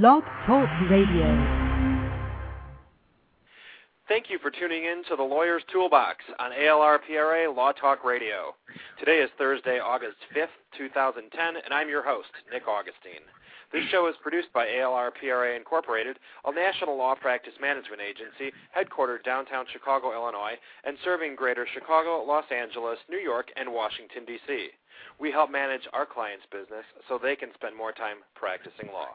Blog Talk Radio. Thank you for tuning in to the Lawyer's Toolbox on ALRPRA Law Talk Radio. Today is Thursday, August 5th, 2010, and I'm your host, Nick Augustine. This show is produced by ALRPRA Incorporated, a national law practice management agency headquartered downtown Chicago, Illinois, and serving greater Chicago, Los Angeles, New York, and Washington, D.C. We help manage our clients' business so they can spend more time practicing law.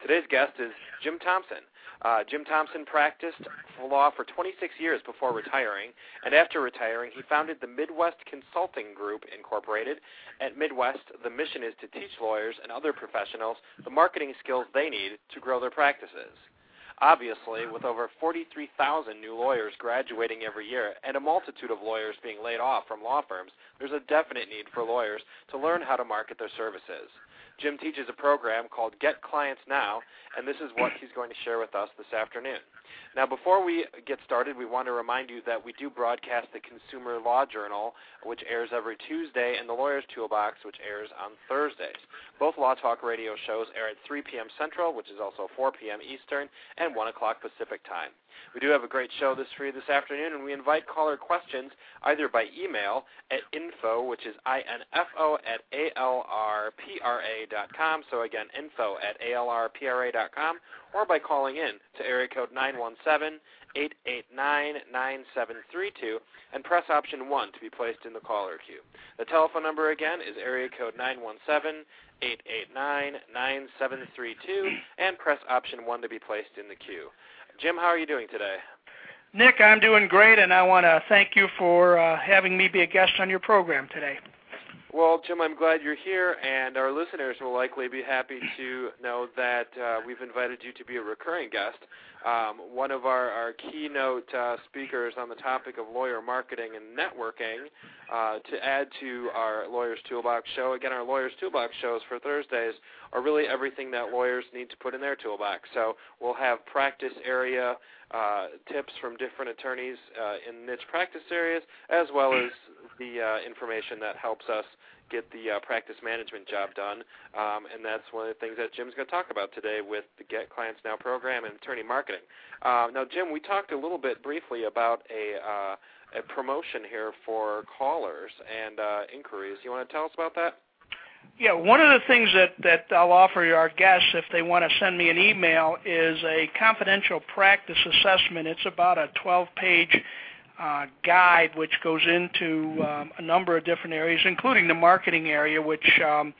Today's guest is Jim Thompson. Uh, Jim Thompson practiced law for 26 years before retiring, and after retiring, he founded the Midwest Consulting Group Incorporated. At Midwest, the mission is to teach lawyers and other professionals the marketing skills they need to grow their practices. Obviously, with over 43,000 new lawyers graduating every year and a multitude of lawyers being laid off from law firms, there's a definite need for lawyers to learn how to market their services. Jim teaches a program called Get Clients Now, and this is what he's going to share with us this afternoon. Now, before we get started, we want to remind you that we do broadcast the Consumer Law Journal, which airs every Tuesday, and the Lawyer's Toolbox, which airs on Thursdays. Both Law Talk radio shows air at 3 p.m. Central, which is also 4 p.m. Eastern, and 1 o'clock Pacific time. We do have a great show this for you this afternoon, and we invite caller questions either by email at info, which is I-N-F-O, at alrpra dot com. So again, info at alrpra dot com, or by calling in to area code nine one seven eight eight nine nine seven three two, and press option 1 to be placed in the caller queue. The telephone number again is area code 917 889 9732 and press option 1 to be placed in the queue. Jim, how are you doing today? Nick, I'm doing great, and I want to thank you for uh, having me be a guest on your program today. Well, Jim, I'm glad you're here, and our listeners will likely be happy to know that uh, we've invited you to be a recurring guest. Um, one of our, our keynote uh, speakers on the topic of lawyer marketing and networking uh, to add to our Lawyers Toolbox show. Again, our Lawyers Toolbox shows for Thursdays are really everything that lawyers need to put in their toolbox. So we'll have practice area uh, tips from different attorneys uh, in niche practice areas, as well as the uh, information that helps us get the uh, practice management job done. Um, and that's one of the things that Jim's going to talk about today with the Get Clients Now program and attorney marketing. Uh, now, Jim, we talked a little bit briefly about a, uh, a promotion here for callers and uh, inquiries. You want to tell us about that? Yeah, one of the things that, that I'll offer our guests if they want to send me an email is a confidential practice assessment. It's about a 12-page uh, guide which goes into um, a number of different areas, including the marketing area, which um,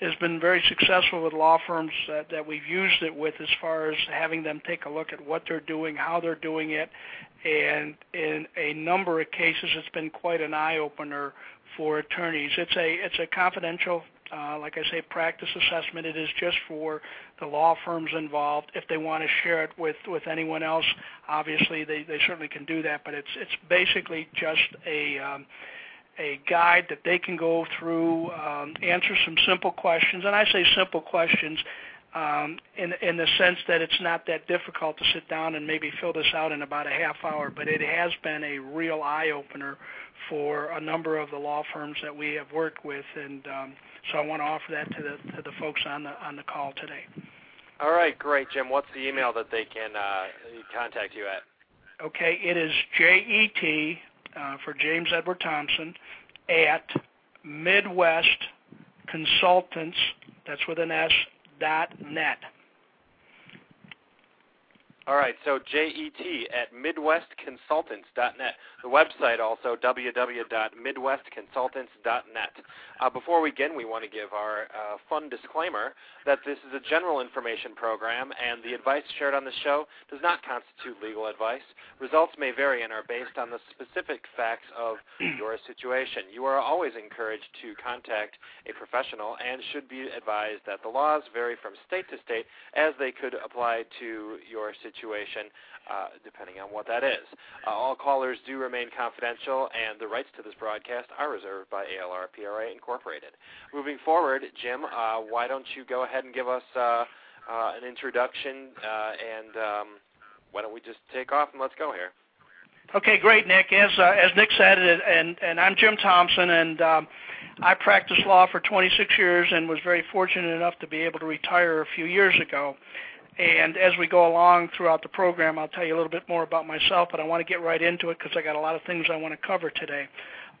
has been very successful with law firms that, that we've used it with as far as having them take a look at what they're doing, how they're doing it, and in a number of cases it's been quite an eye opener for attorneys. It's a it's a confidential uh, like I say, practice assessment. It is just for the law firms involved. If they want to share it with, with anyone else, obviously they, they certainly can do that. But it's it's basically just a um, a guide that they can go through, um, answer some simple questions, and I say simple questions um, in in the sense that it's not that difficult to sit down and maybe fill this out in about a half hour. But it has been a real eye opener for a number of the law firms that we have worked with, and um, so I want to offer that to the to the folks on the on the call today. All right, great, Jim. What's the email that they can uh, contact you at? Okay, it is J-E-T uh, for James Edward Thompson at Midwest Consultants. That's with an S. dot net. All right, so J-E-T at midwestconsultants.net. The website also, www.midwestconsultants.net. Uh, before we begin, we want to give our uh, fun disclaimer that this is a general information program and the advice shared on the show does not constitute legal advice. Results may vary and are based on the specific facts of your situation. You are always encouraged to contact a professional and should be advised that the laws vary from state to state as they could apply to your situation situation, uh, depending on what that is. Uh, all callers do remain confidential, and the rights to this broadcast are reserved by ALRPRA Incorporated. Moving forward, Jim, uh, why don't you go ahead and give us uh, uh, an introduction, uh, and um, why don't we just take off and let's go here? Okay, great, Nick. As as Nick said, and and I'm Jim Thompson, and um, I practiced law for 26 years and was very fortunate enough to be able to retire a few years ago. And as we go along throughout the program, I'll tell you a little bit more about myself, but I want to get right into it because I got a lot of things I want to cover today.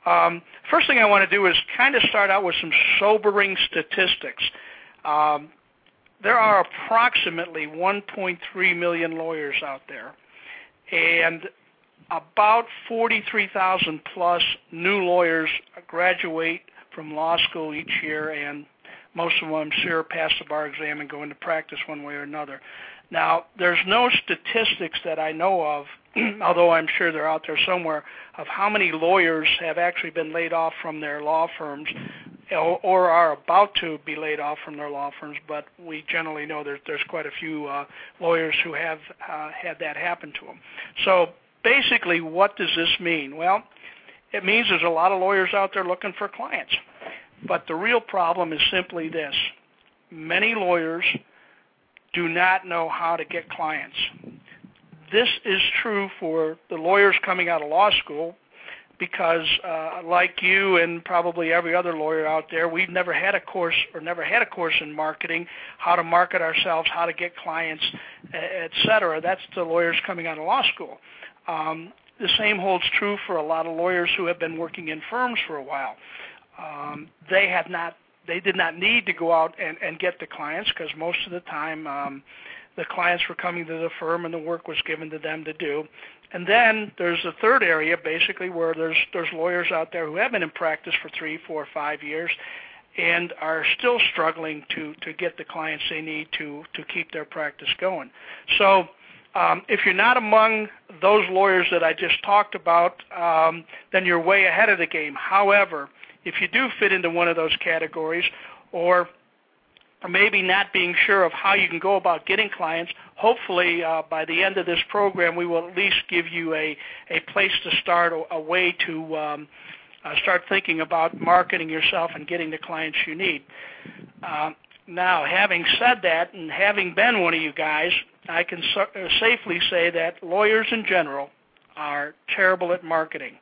Um, first thing I want to do is kind of start out with some sobering statistics. Um, there are approximately 1.3 million lawyers out there, and about 43,000 plus new lawyers graduate from law school each year, and most of them, I'm sure, pass the bar exam and go into practice one way or another. Now, there's no statistics that I know of, although I'm sure they're out there somewhere, of how many lawyers have actually been laid off from their law firms or are about to be laid off from their law firms, but we generally know there's, there's quite a few uh, lawyers who have uh, had that happen to them. So basically, what does this mean? Well, it means there's a lot of lawyers out there looking for clients. But the real problem is simply this. Many lawyers do not know how to get clients. This is true for the lawyers coming out of law school because uh, like you and probably every other lawyer out there, we've never had a course or never had a course in marketing, how to market ourselves, how to get clients, et cetera. That's the lawyers coming out of law school. Um, the same holds true for a lot of lawyers who have been working in firms for a while. Um, they have not, they did not need to go out and, and get the clients because most of the time um, the clients were coming to the firm and the work was given to them to do. And then there's a third area, basically, where there's there's lawyers out there who have been in practice for three, four, five years, and are still struggling to to get the clients they need to to keep their practice going. So um, if you're not among those lawyers that I just talked about, um, then you're way ahead of the game. However, if you do fit into one of those categories, or maybe not being sure of how you can go about getting clients, hopefully uh, by the end of this program we will at least give you a, a place to start, a, a way to um, uh, start thinking about marketing yourself and getting the clients you need. Uh, now, having said that, and having been one of you guys, I can so- uh, safely say that lawyers in general are terrible at marketing.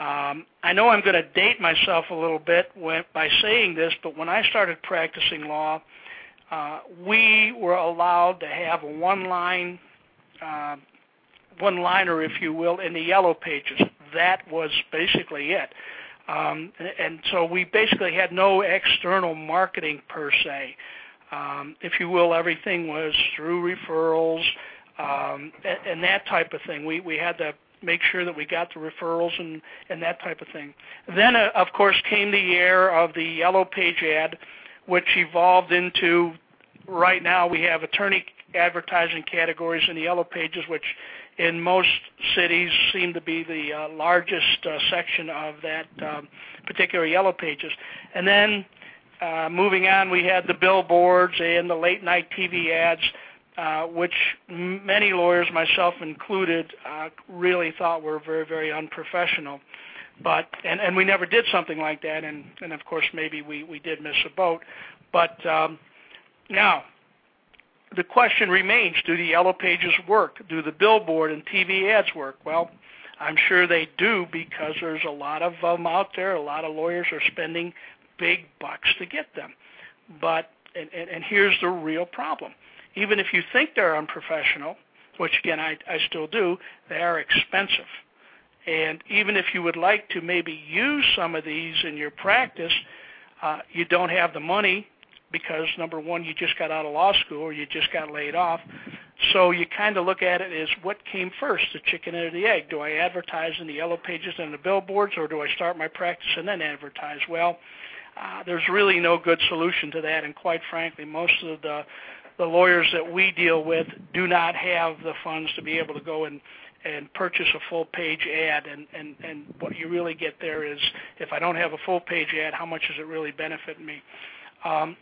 Um, I know I'm going to date myself a little bit when, by saying this, but when I started practicing law, uh, we were allowed to have a one-line, uh, one-liner, if you will, in the yellow pages. That was basically it. Um, and so we basically had no external marketing per se. Um, if you will, everything was through referrals um, and, and that type of thing. We we had to make sure that we got the referrals and and that type of thing. Then, uh, of course, came the era of the yellow page ad, which evolved into right now we have attorney advertising categories in the yellow pages, which in most cities seem to be the uh, largest uh, section of that um, particular yellow pages. And then uh, moving on, we had the billboards and the late night TV ads, uh, which many lawyers, myself included, uh, really thought were very, very unprofessional. But and, and we never did something like that, and, and of course maybe we, we did miss a boat. But um, now the question remains, do the yellow pages work? Do the billboard and TV ads work? Well, I'm sure they do because there's a lot of them out there. A lot of lawyers are spending big bucks to get them. But and, and, and here's the real problem. Even if you think they're unprofessional, which again I, I still do, they are expensive. And even if you would like to maybe use some of these in your practice, uh, you don't have the money because number one, you just got out of law school or you just got laid off. So you kind of look at it as what came first, the chicken or the egg? Do I advertise in the yellow pages and the billboards, or do I start my practice and then advertise? Well, uh, there's really no good solution to that, and quite frankly, most of the the lawyers that we deal with do not have the funds to be able to go and and purchase a full page ad and, and, and what you really get there is if I don't have a full page ad, how much does it really benefit me? Um,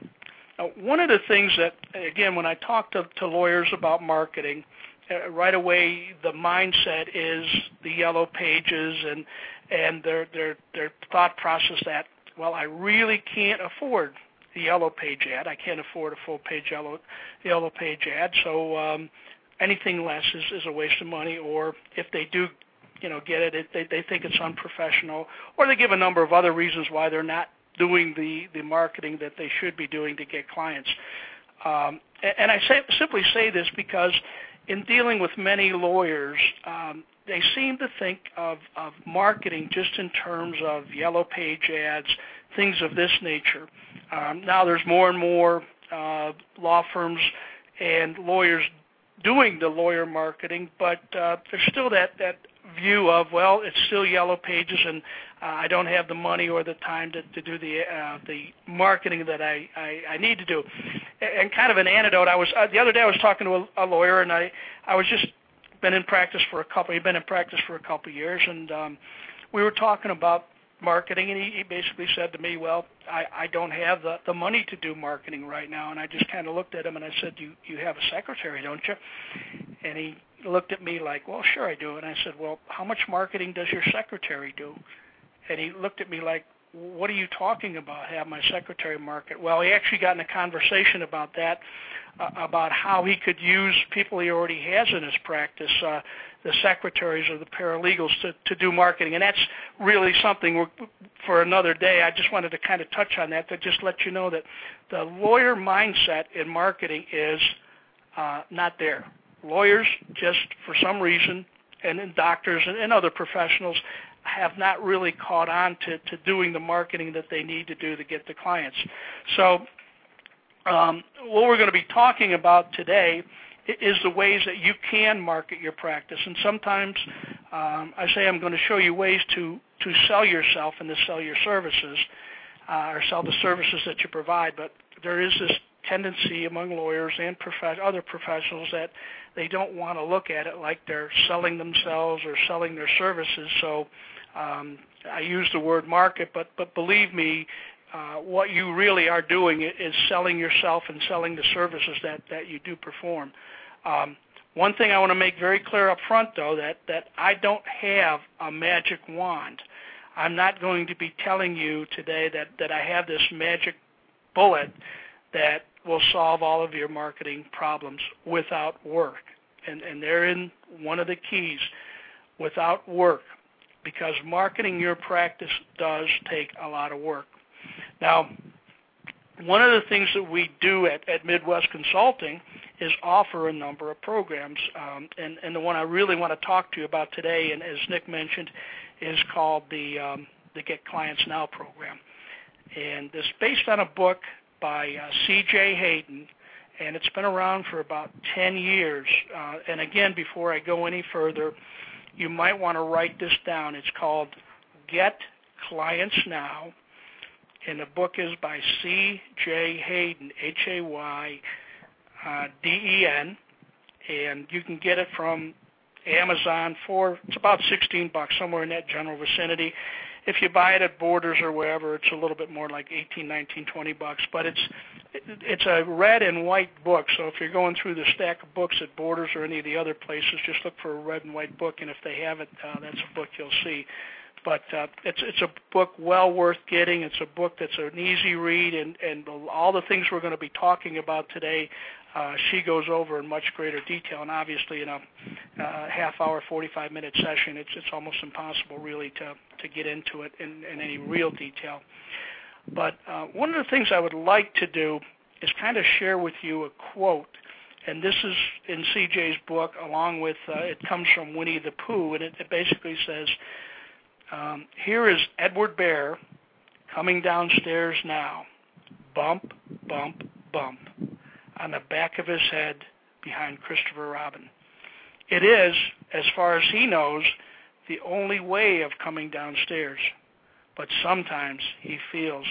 one of the things that, again, when I talk to, to lawyers about marketing, uh, right away the mindset is the yellow pages and and their their their thought process that well I really can't afford the yellow page ad I can't afford a full page yellow yellow page ad so um, anything less is, is a waste of money or if they do you know get it. They they think it's unprofessional, or they give a number of other reasons why they're not doing the the marketing that they should be doing to get clients. Um, and I say, simply say this because in dealing with many lawyers, um, they seem to think of, of marketing just in terms of yellow page ads, things of this nature. Um, now there's more and more uh, law firms and lawyers doing the lawyer marketing, but uh, there's still that that view of well, it's still yellow pages, and uh, I don't have the money or the time to, to do the uh, the marketing that I, I I need to do. And kind of an antidote, I was uh, the other day I was talking to a, a lawyer, and I I was just been in practice for a couple. He'd been in practice for a couple years, and um, we were talking about marketing, and he, he basically said to me, "Well, I, I don't have the the money to do marketing right now." And I just kind of looked at him and I said, "You you have a secretary, don't you?" And he looked at me like, "Well, sure I do." And I said, "Well, how much marketing does your secretary do?" And he looked at me like, "What are you talking about? Have my secretary market?" Well, he actually got in a conversation about that, uh, about how he could use people he already has in his practice. Uh, the secretaries or the paralegals to, to do marketing. And that's really something for another day. I just wanted to kind of touch on that to just let you know that the lawyer mindset in marketing is uh, not there. Lawyers just for some reason, and then doctors and, and other professionals have not really caught on to, to doing the marketing that they need to do to get the clients. So um, what we're going to be talking about today is the ways that you can market your practice. And sometimes um, I say I'm going to show you ways to, to sell yourself and to sell your services uh, or sell the services that you provide. But there is this tendency among lawyers and prof- other professionals that they don't want to look at it like they're selling themselves or selling their services. So um, I use the word market, but but believe me, uh, what you really are doing is selling yourself and selling the services that that you do perform. Um, one thing I want to make very clear up front, though, that, that I don't have a magic wand. I'm not going to be telling you today that, that I have this magic bullet that will solve all of your marketing problems without work. And, and therein one of the keys, without work, because marketing your practice does take a lot of work. Now, one of the things that we do at, at Midwest Consulting is offer a number of programs. Um, and, and the one I really want to talk to you about today, and as Nick mentioned, is called the, um, the Get Clients Now program. And it's based on a book by uh, C.J. Hayden, and it's been around for about 10 years. Uh, and again, before I go any further, you might want to write this down. It's called Get Clients Now, and the book is by C.J. Hayden, H-A-Y uh, D-E-N, and you can get it from Amazon for it's about 16 bucks, somewhere in that general vicinity. If you buy it at Borders or wherever, it's a little bit more like 18, 19, 20 bucks. But it's it's a red and white book. So if you're going through the stack of books at Borders or any of the other places, just look for a red and white book, and if they have it, uh, that's a book you'll see but uh, it's it's a book well worth getting. It's a book that's an easy read, and and all the things we're going to be talking about today, uh, she goes over in much greater detail. And obviously, in a uh, half hour, 45 minute session, it's it's almost impossible really to to get into it in, in any real detail. But uh, one of the things I would like to do is kind of share with you a quote and this is in CJ's book, along with uh, it comes from Winnie the Pooh, and it, it basically says, um, here is Edward Bear coming downstairs now. Bump, bump, bump. On the back of his head behind Christopher Robin. It is, as far as he knows, the only way of coming downstairs. But sometimes he feels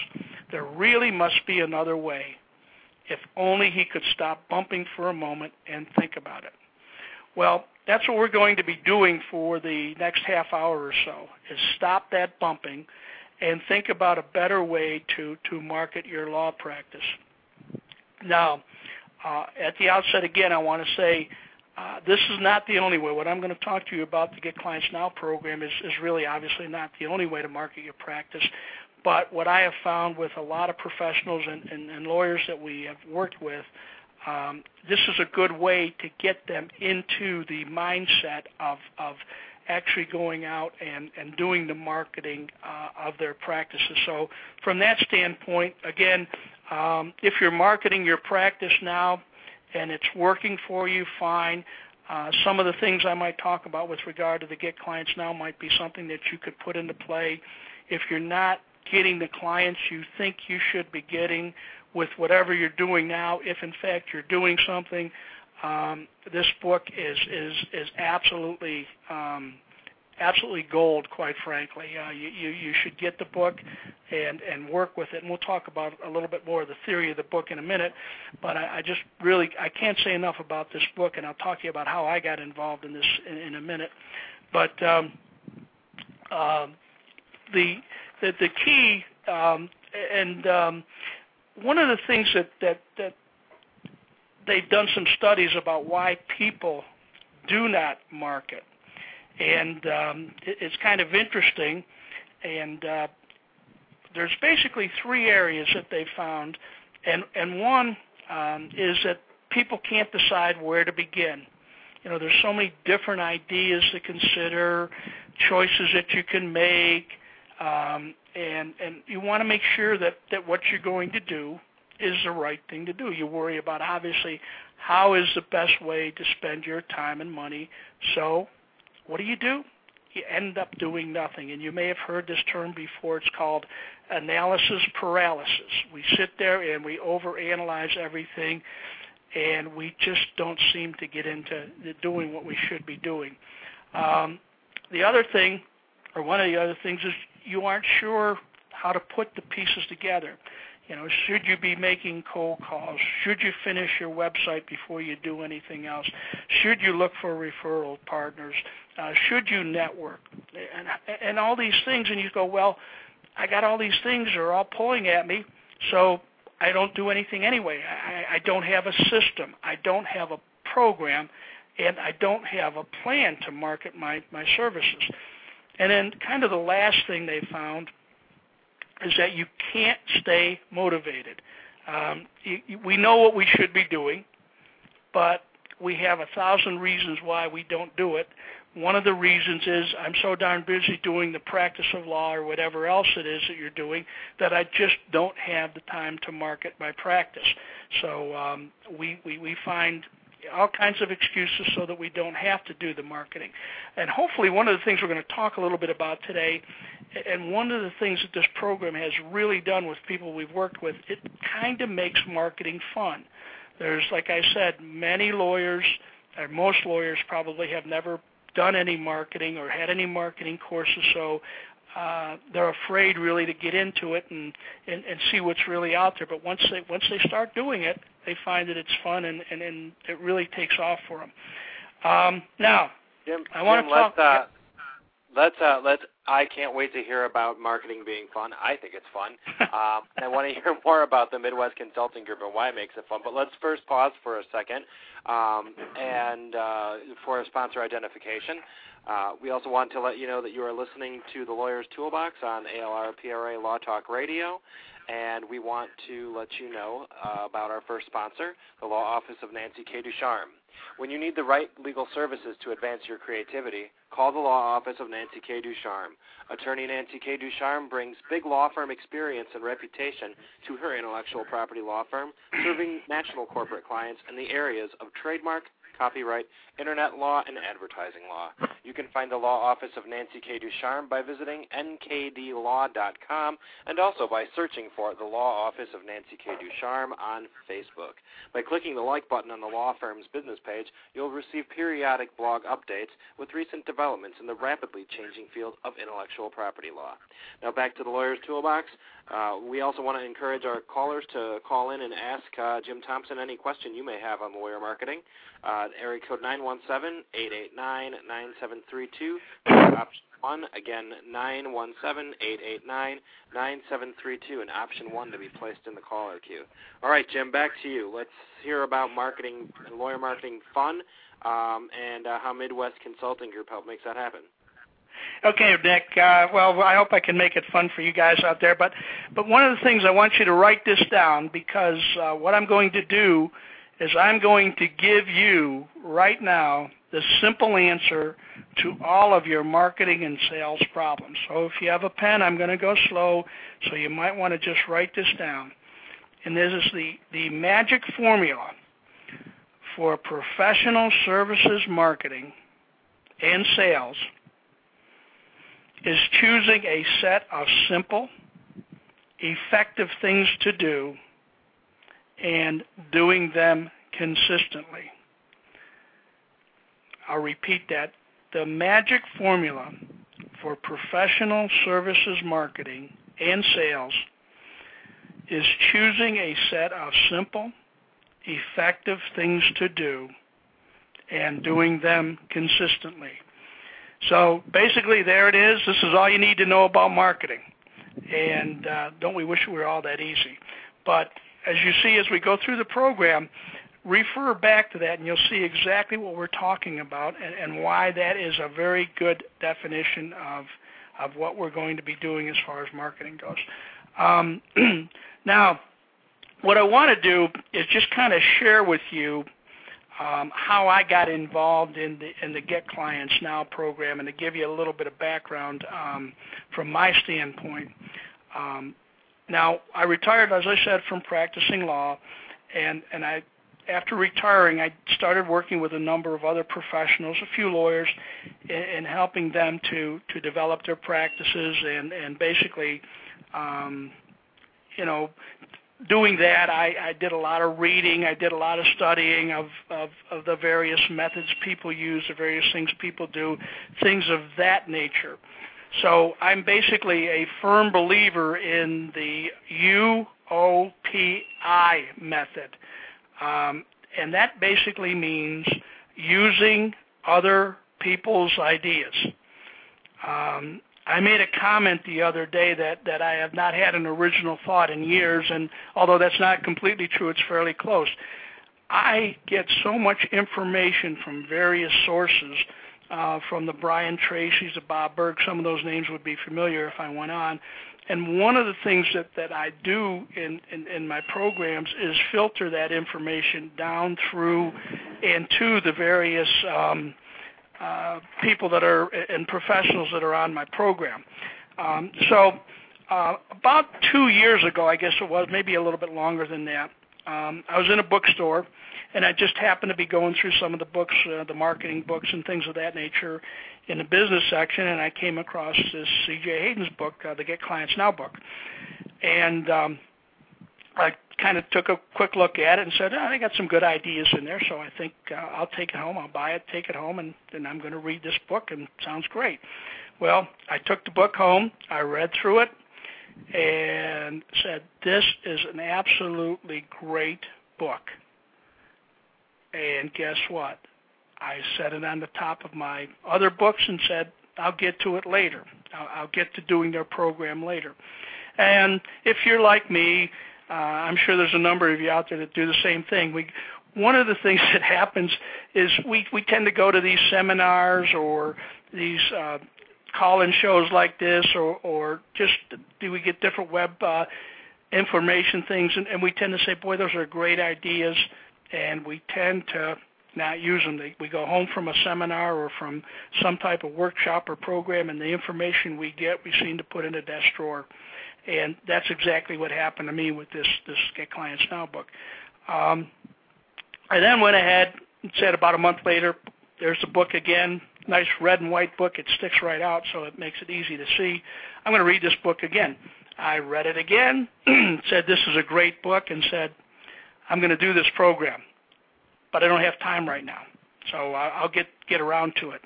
there really must be another way. If only he could stop bumping for a moment and think about it. Well, that's what we're going to be doing for the next half hour or so is stop that bumping and think about a better way to, to market your law practice. Now, uh, at the outset, again, I want to say uh, this is not the only way. What I'm going to talk to you about the Get Clients Now program is, is really obviously not the only way to market your practice. But what I have found with a lot of professionals and, and, and lawyers that we have worked with um, this is a good way to get them into the mindset of, of actually going out and, and doing the marketing uh, of their practices. So from that standpoint, again, um, if you're marketing your practice now and it's working for you, fine. Uh, some of the things I might talk about with regard to the get clients now might be something that you could put into play. If you're not getting the clients you think you should be getting with whatever you're doing now, if in fact you're doing something, um, this book is is is absolutely um, absolutely gold. Quite frankly, uh, you, you you should get the book and and work with it. And we'll talk about a little bit more of the theory of the book in a minute. But I, I just really I can't say enough about this book, and I'll talk to you about how I got involved in this in, in a minute. But um, uh, the the the key um, and um, one of the things that that that they've done some studies about why people do not market, and um, it, it's kind of interesting. And uh, there's basically three areas that they found, and and one um, is that people can't decide where to begin. You know, there's so many different ideas to consider, choices that you can make, um, and and you want to make sure that that what you're going to do is the right thing to do. You worry about obviously how is the best way to spend your time and money. So, what do you do? You end up doing nothing. And you may have heard this term before. It's called analysis paralysis. We sit there and we overanalyze everything, and we just don't seem to get into doing what we should be doing. Um, the other thing, or one of the other things, is you aren't sure how to put the pieces together. You know, should you be making cold calls? Should you finish your website before you do anything else? Should you look for referral partners? Uh, should you network? And, and all these things, and you go, well, I got all these things are all pulling at me, so I don't do anything anyway. I, I don't have a system. I don't have a program, and I don't have a plan to market my, my services. And then kind of the last thing they found is that you can't stay motivated. Um, we know what we should be doing, but we have a thousand reasons why we don't do it. One of the reasons is I'm so darn busy doing the practice of law or whatever else it is that you're doing that I just don't have the time to market my practice. So um, we, we, we find all kinds of excuses so that we don't have to do the marketing. And hopefully one of the things we're going to talk a little bit about today, and one of the things that this program has really done with people we've worked with, it kind of makes marketing fun. There's, like I said, many lawyers, or most lawyers probably have never done any marketing or had any marketing courses, so uh, they're afraid really to get into it and, and and see what's really out there. But once they once they start doing it, they find that it's fun and and, and it really takes off for them. Um, now, Jim, I want Jim, to talk. Let's, uh, let's uh, let's. I can't wait to hear about marketing being fun. I think it's fun. um, I want to hear more about the Midwest Consulting Group and why it makes it fun. But let's first pause for a second um, and uh, for a sponsor identification. Uh, we also want to let you know that you are listening to the Lawyer's Toolbox on ALR PRA Law Talk Radio, and we want to let you know uh, about our first sponsor, the Law Office of Nancy K. Ducharme. When you need the right legal services to advance your creativity, call the Law Office of Nancy K. Ducharme. Attorney Nancy K. Ducharme brings big law firm experience and reputation to her intellectual property law firm, serving national corporate clients in the areas of trademark, copyright, internet law, and advertising law. You can find the law office of Nancy K. Ducharme by visiting nkdlaw.com and also by searching for the law office of Nancy K. Ducharme on Facebook. By clicking the like button on the law firm's business page, you'll receive periodic blog updates with recent developments in the rapidly changing field of intellectual property law. Now back to the Lawyer's Toolbox. Uh, we also want to encourage our callers to call in and ask uh, Jim Thompson any question you may have on lawyer marketing. Uh, area code 917-889-9732. Option 1, again, 917-889-9732, and option 1 to be placed in the caller queue. All right, Jim, back to you. Let's hear about marketing, lawyer marketing fun, um, and uh, how Midwest Consulting Group helped makes that happen. Okay, Nick. Uh, well, I hope I can make it fun for you guys out there. But, but one of the things I want you to write this down because uh, what I'm going to do is I'm going to give you right now the simple answer to all of your marketing and sales problems. So if you have a pen, I'm going to go slow, so you might want to just write this down. And this is the, the magic formula for professional services marketing and sales is choosing a set of simple, effective things to do and doing them consistently. I'll repeat that. The magic formula for professional services marketing and sales is choosing a set of simple, effective things to do and doing them consistently. So basically, there it is. This is all you need to know about marketing. And uh, don't we wish it were all that easy? But as you see, as we go through the program, refer back to that and you'll see exactly what we're talking about and, and why that is a very good definition of of what we're going to be doing as far as marketing goes. Um, now, what I want to do is just kind of share with you um, how I got involved in the in the Get Clients Now program, and to give you a little bit of background um, from my standpoint. Um, now, I retired, as I said, from practicing law, and and I after retiring, I started working with a number of other professionals, a few lawyers, in, in helping them to to develop their practices and and basically, um, you know, doing that, I, I did a lot of reading. I did a lot of studying of, of of the various methods people use, the various things people do, things of that nature. So I'm basically a firm believer in the UOPI method. Um, and that basically means using other people's ideas. Um, I made a comment the other day that, that I have not had an original thought in years, and although that's not completely true, it's fairly close. I get so much information from various sources, uh, from the Brian Tracy's, the Bob Burg, some of those names would be familiar if I went on, and one of the things that, that I do in, in, in my programs is filter that information down through and to the various um, uh, people that are and professionals that are on my program. Um, so uh, about two years ago, I guess it was, maybe a little bit longer than that, um, I was in a bookstore and I just happened to be going through some of the books, uh, the marketing books and things of that nature, in the business section, and I came across this C.J. Hayden's book, uh, the Get Clients Now book, and um, I kind of took a quick look at it and said, oh, I got some good ideas in there, so I think uh, I'll take it home. I'll buy it, take it home, and then I'm going to read this book, and sounds great. Well, I took the book home, I read through it, and said, this is an absolutely great book. And guess what? I set it on the top of my other books and said, I'll get to it later. I'll, I'll get to doing their program later. And if you're like me, uh, I'm sure there's a number of you out there that do the same thing. We, one of the things that happens is we, we tend to go to these seminars or these uh, call-in shows like this, or, or just do we get different web uh, information things, and, and we tend to say, boy, those are great ideas, and we tend to not use them. We go home from a seminar or from some type of workshop or program, and the information we get, we seem to put in a desk drawer. And that's exactly what happened to me with this this Get Clients Now book. Um, I then went ahead and said about a month later, there's the book again, nice red and white book. It sticks right out, so it makes it easy to see. I'm going to read this book again. I read it again, said this is a great book, and said I'm going to do this program but I don't have time right now. So I'll get get around to it.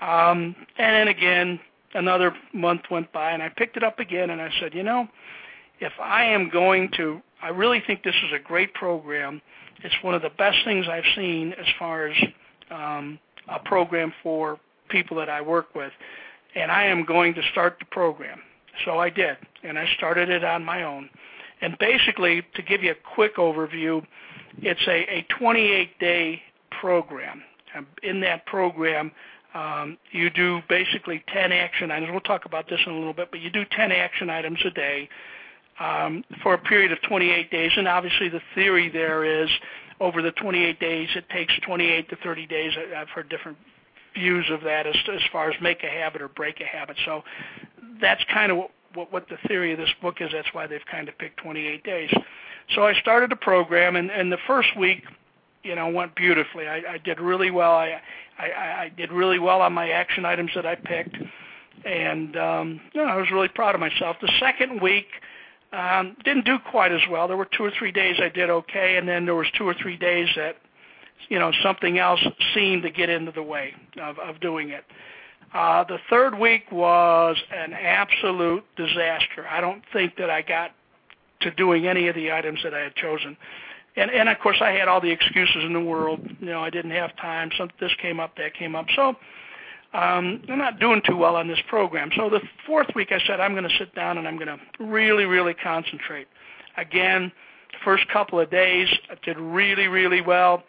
Um, and then again, another month went by, and I picked it up again, and I said, you know, if I am going to, I really think this is a great program. It's one of the best things I've seen as far as um, a program for people that I work with, and I am going to start the program. So I did, and I started it on my own. And basically, to give you a quick overview, it's a, a 28-day program. In that program, um, you do basically 10 action items. We'll talk about this in a little bit, but you do 10 action items a day um, for a period of 28 days. And obviously, the theory there is over the 28 days. It takes 28 to 30 days. I've heard different views of that as as far as make a habit or break a habit. So that's kind of what, what the theory of this book is. That's why they've kind of picked 28 days. So I started the program, and, and the first week, you know, went beautifully. I, I did really well. I, I I did really well on my action items that I picked, and um, you know, I was really proud of myself. The second week. Um, didn't do quite as well. There were two or three days I did okay, and then there was two or three days that, you know, something else seemed to get into the way of, of doing it. Uh, the third week was an absolute disaster. I don't think that I got to doing any of the items that I had chosen. And and of course I had all the excuses in the world. You know, I didn't have time. Some this came up, that came up. So um, I'm not doing too well on this program. So the fourth week I said I'm going to sit down and I'm going to really, really concentrate. Again, first couple of days I did really, really well,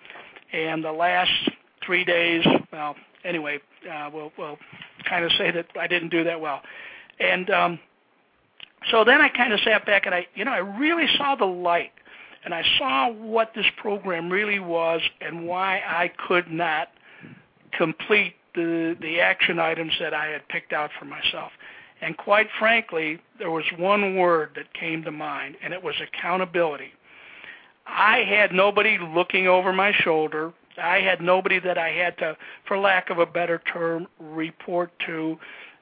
and the last three days, well, anyway, uh, we'll, we'll kind of say that I didn't do that well. And um, so then I kind of sat back and I, you know, I really saw the light and I saw what this program really was and why I could not complete the the action items that I had picked out for myself. And quite frankly, there was one word that came to mind, and it was accountability. I had nobody looking over my shoulder. I had nobody that I had to, for lack of a better term, report to.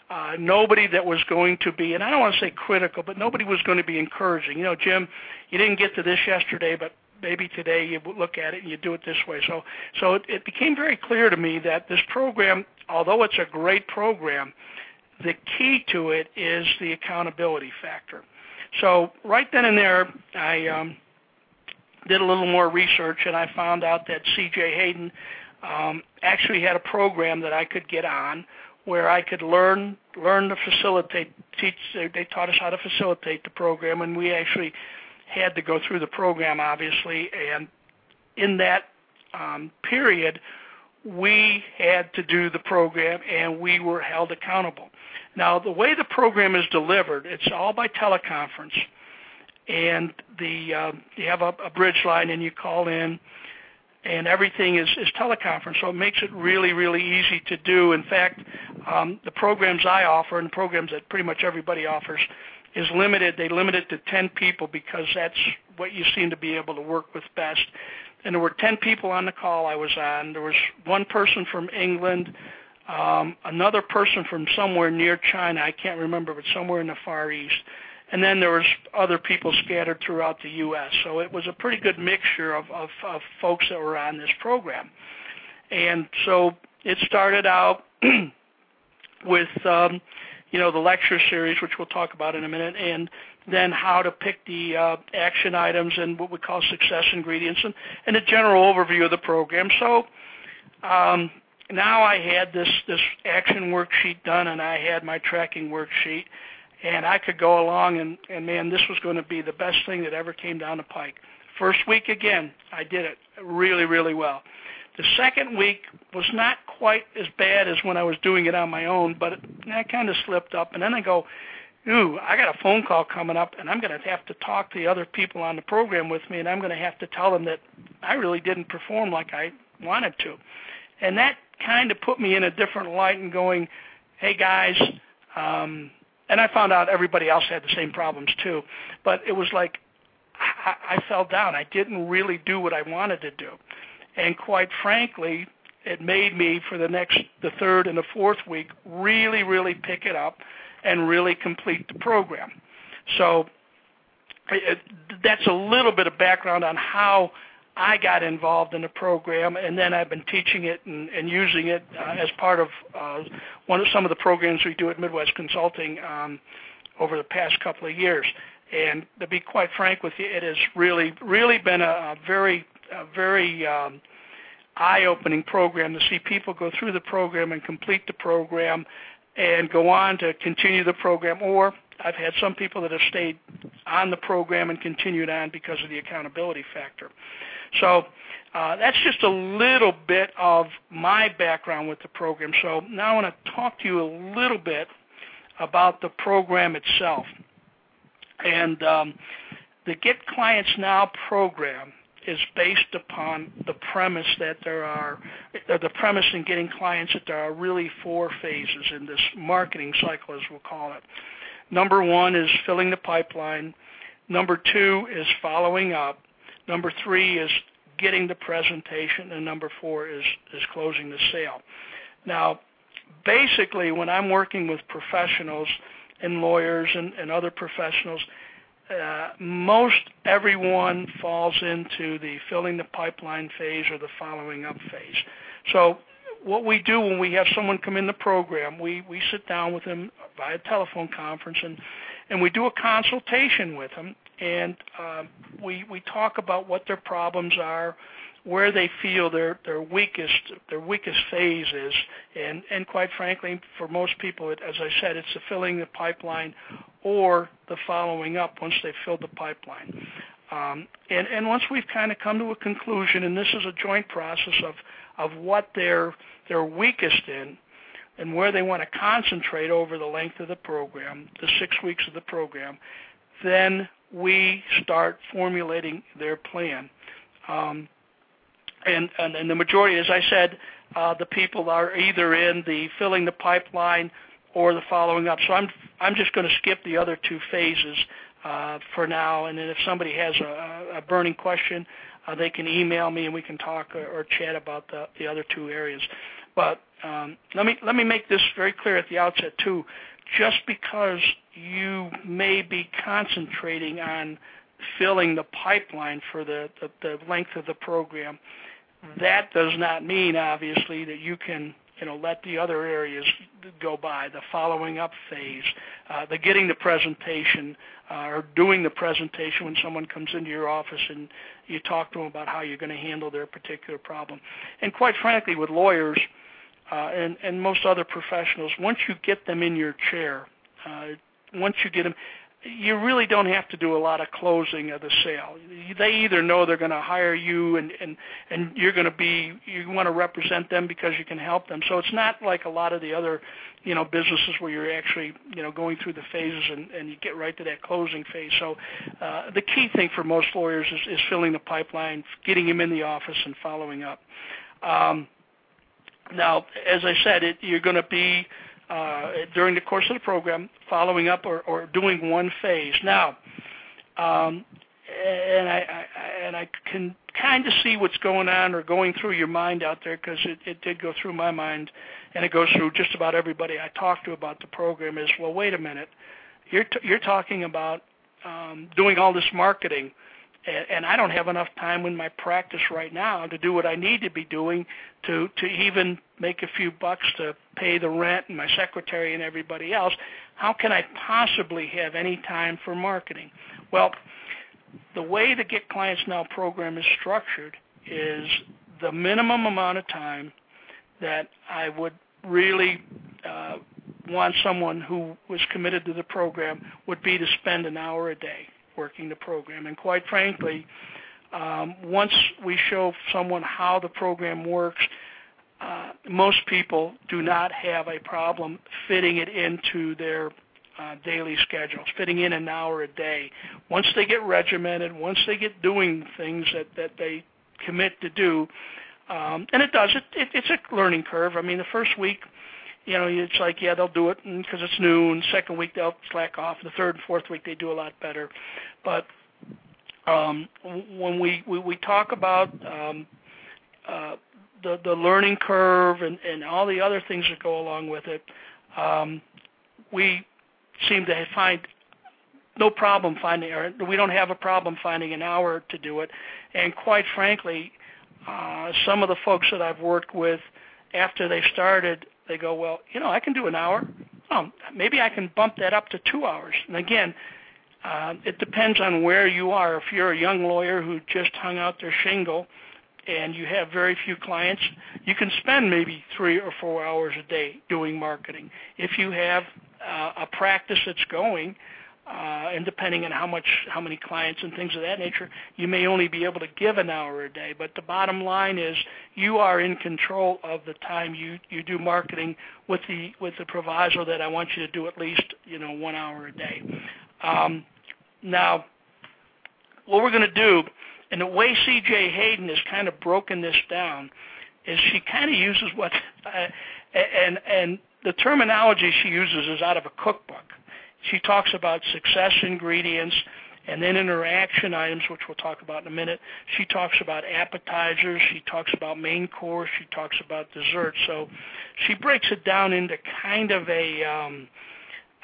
Uh, nobody that was going to be, and I don't want to say critical, but nobody was going to be encouraging. You know, Jim, you didn't get to this yesterday, but maybe today you look at it and you do it this way. So, so it, it became very clear to me that this program, although it's a great program, the key to it is the accountability factor. So right then and there, I um, did a little more research, and I found out that C.J. Hayden um, actually had a program that I could get on where I could learn learn to facilitate. Teach. They taught us how to facilitate the program, and we actually had to go through the program, obviously. And in that um, period, we had to do the program, and we were held accountable. Now, the way the program is delivered, it's all by teleconference and the uh, you have a, a bridge line and you call in and everything is, is teleconference so it makes it really really easy to do. In fact um, the programs i offer and programs that pretty much everybody offers is limited. They limit it to 10 people because that's what you seem to be able to work with best. And there were 10 people on the call i was on. There was one person from england um, another person from somewhere near china. I can't remember but somewhere in the far east and then there was other people scattered throughout the U.S. So it was a pretty good mixture of, of, of folks that were on this program. And so it started out with, um, you know, the lecture series, which we'll talk about in a minute, and then how to pick the uh, action items and what we call success ingredients, and, and a general overview of the program. So um, now I had this this action worksheet done, and I had my tracking worksheet and I could go along and, and man, this was going to be the best thing that ever came down the pike. First week again, I did it really, really well. The second week was not quite as bad as when I was doing it on my own, but I kind of slipped up. And then I go, ooh, I got a phone call coming up, and I'm going to have to talk to the other people on the program with me, and I'm going to have to tell them that I really didn't perform like I wanted to. And that kind of put me in a different light and going, hey guys, um, and I found out everybody else had the same problems too. But it was like I, I fell down. I didn't really do what I wanted to do, and quite frankly, it made me for the next, the third and the fourth week, really, really pick it up and really complete the program. So it, that's a little bit of background on how I got involved in the program, and then I've been teaching it and, and using it uh, as part of uh, one of some of the programs we do at Midwest Consulting um, over the past couple of years. And to be quite frank with you, it has really, really been a, a very, a very um, eye-opening program to see people go through the program and complete the program and go on to continue the program or I've had some people that have stayed on the program and continued on because of the accountability factor. So uh, that's just a little bit of my background with the program. So now I want to talk to you a little bit about the program itself. And um, the Get Clients Now program is based upon the premise that there are the premise in getting clients that there are really four phases in this marketing cycle, as we'll call it. Number one is filling the pipeline. Number two is following up. Number three is getting the presentation, and number four is is closing the sale. Now, basically, when I'm working with professionals and lawyers and, and other professionals, uh, most everyone falls into the filling the pipeline phase or the following up phase. So what we do when we have someone come in the program, we, we sit down with them via telephone conference and, and we do a consultation with them and uh, we, we talk about what their problems are, where they feel their their weakest their weakest phase is, and and quite frankly, for most people, it, as I said, it's the filling the pipeline or the following up once they've filled the pipeline. Um, and and once we've kind of come to a conclusion, and this is a joint process of of what they're they're weakest in, and where they want to concentrate over the length of the program, the six weeks of the program, then we start formulating their plan. Um, and, and, and the majority, as I said, uh, the people are either in the filling the pipeline or the following up. So I'm I'm just going to skip the other two phases uh, for now, and then if somebody has a, a burning question, uh, they can email me and we can talk or, or chat about the, the other two areas. But um, let me let me make this very clear at the outset too. Just because you may be concentrating on filling the pipeline for the, the, the length of the program, that does not mean, obviously, that you can you know let the other areas go by. The following up phase, uh, the getting the presentation, uh, or doing the presentation when someone comes into your office and you talk to them about how you're going to handle their particular problem. And quite frankly, with lawyers uh, and and most other professionals, once you get them in your chair, uh, once you get them, you really don't have to do a lot of closing of the sale. They either know they're going to hire you and and and you're going to be you want to represent them because you can help them. So it's not like a lot of the other, you know, businesses where you're actually, you know, going through the phases and and you get right to that closing phase. So uh the key thing for most lawyers is is filling the pipeline, getting them in the office and following up. Um now, as I said, it, you're going to be uh, during the course of the program, following up or, or doing one phase. Now, um, and I, I and I can kind of see what's going on or going through your mind out there because it, it did go through my mind, and it goes through just about everybody I talk to about the program. Is well, wait a minute, you're t- you're talking about um, doing all this marketing and, I don't have enough time in my practice right now to do what I need to be doing to to even make a few bucks to pay the rent and my secretary and everybody else. How can I possibly have any time for marketing? Well, the way the Get Clients Now program is structured is the minimum amount of time that I would really uh, want someone who was committed to the program would be to spend an hour a day working the program. And quite frankly, um, once we show someone how the program works, uh, most people do not have a problem fitting it into their uh, daily schedules, fitting in an hour a day. Once they get regimented, once they get doing things that, that they commit to do, um, and it does, it, it, it's a learning curve. I mean, the first week, you know, it's like, yeah, they'll do it because it's and second week they'll slack off. The third and fourth week they do a lot better. But um, when we, we, we talk about um, uh, the, the learning curve and, and all the other things that go along with it, um, we seem to find no problem finding, or we don't have a problem finding an hour to do it. And quite frankly, uh, some of the folks that I've worked with after they started they go, well, you know, I can do an hour. Oh, maybe I can bump that up to two hours. And again, uh, it depends on where you are. If you're a young lawyer who just hung out their shingle and you have very few clients, you can spend maybe three or four hours a day doing marketing. If you have uh, a practice that's going, uh, and depending on how much, how many clients and things of that nature, you may only be able to give an hour a day. But the bottom line is, you are in control of the time you you do marketing with the with the proviso that I want you to do at least you know one hour a day. Um, now, what we're going to do And the way C.J. Hayden has kind of broken this down is she kind of uses what, uh, and and the terminology she uses is out of a cookbook. She talks about success ingredients and then interaction items, which we'll talk about in a minute. She talks about appetizers. She talks about main course. She talks about dessert. So she breaks it down into kind of a um,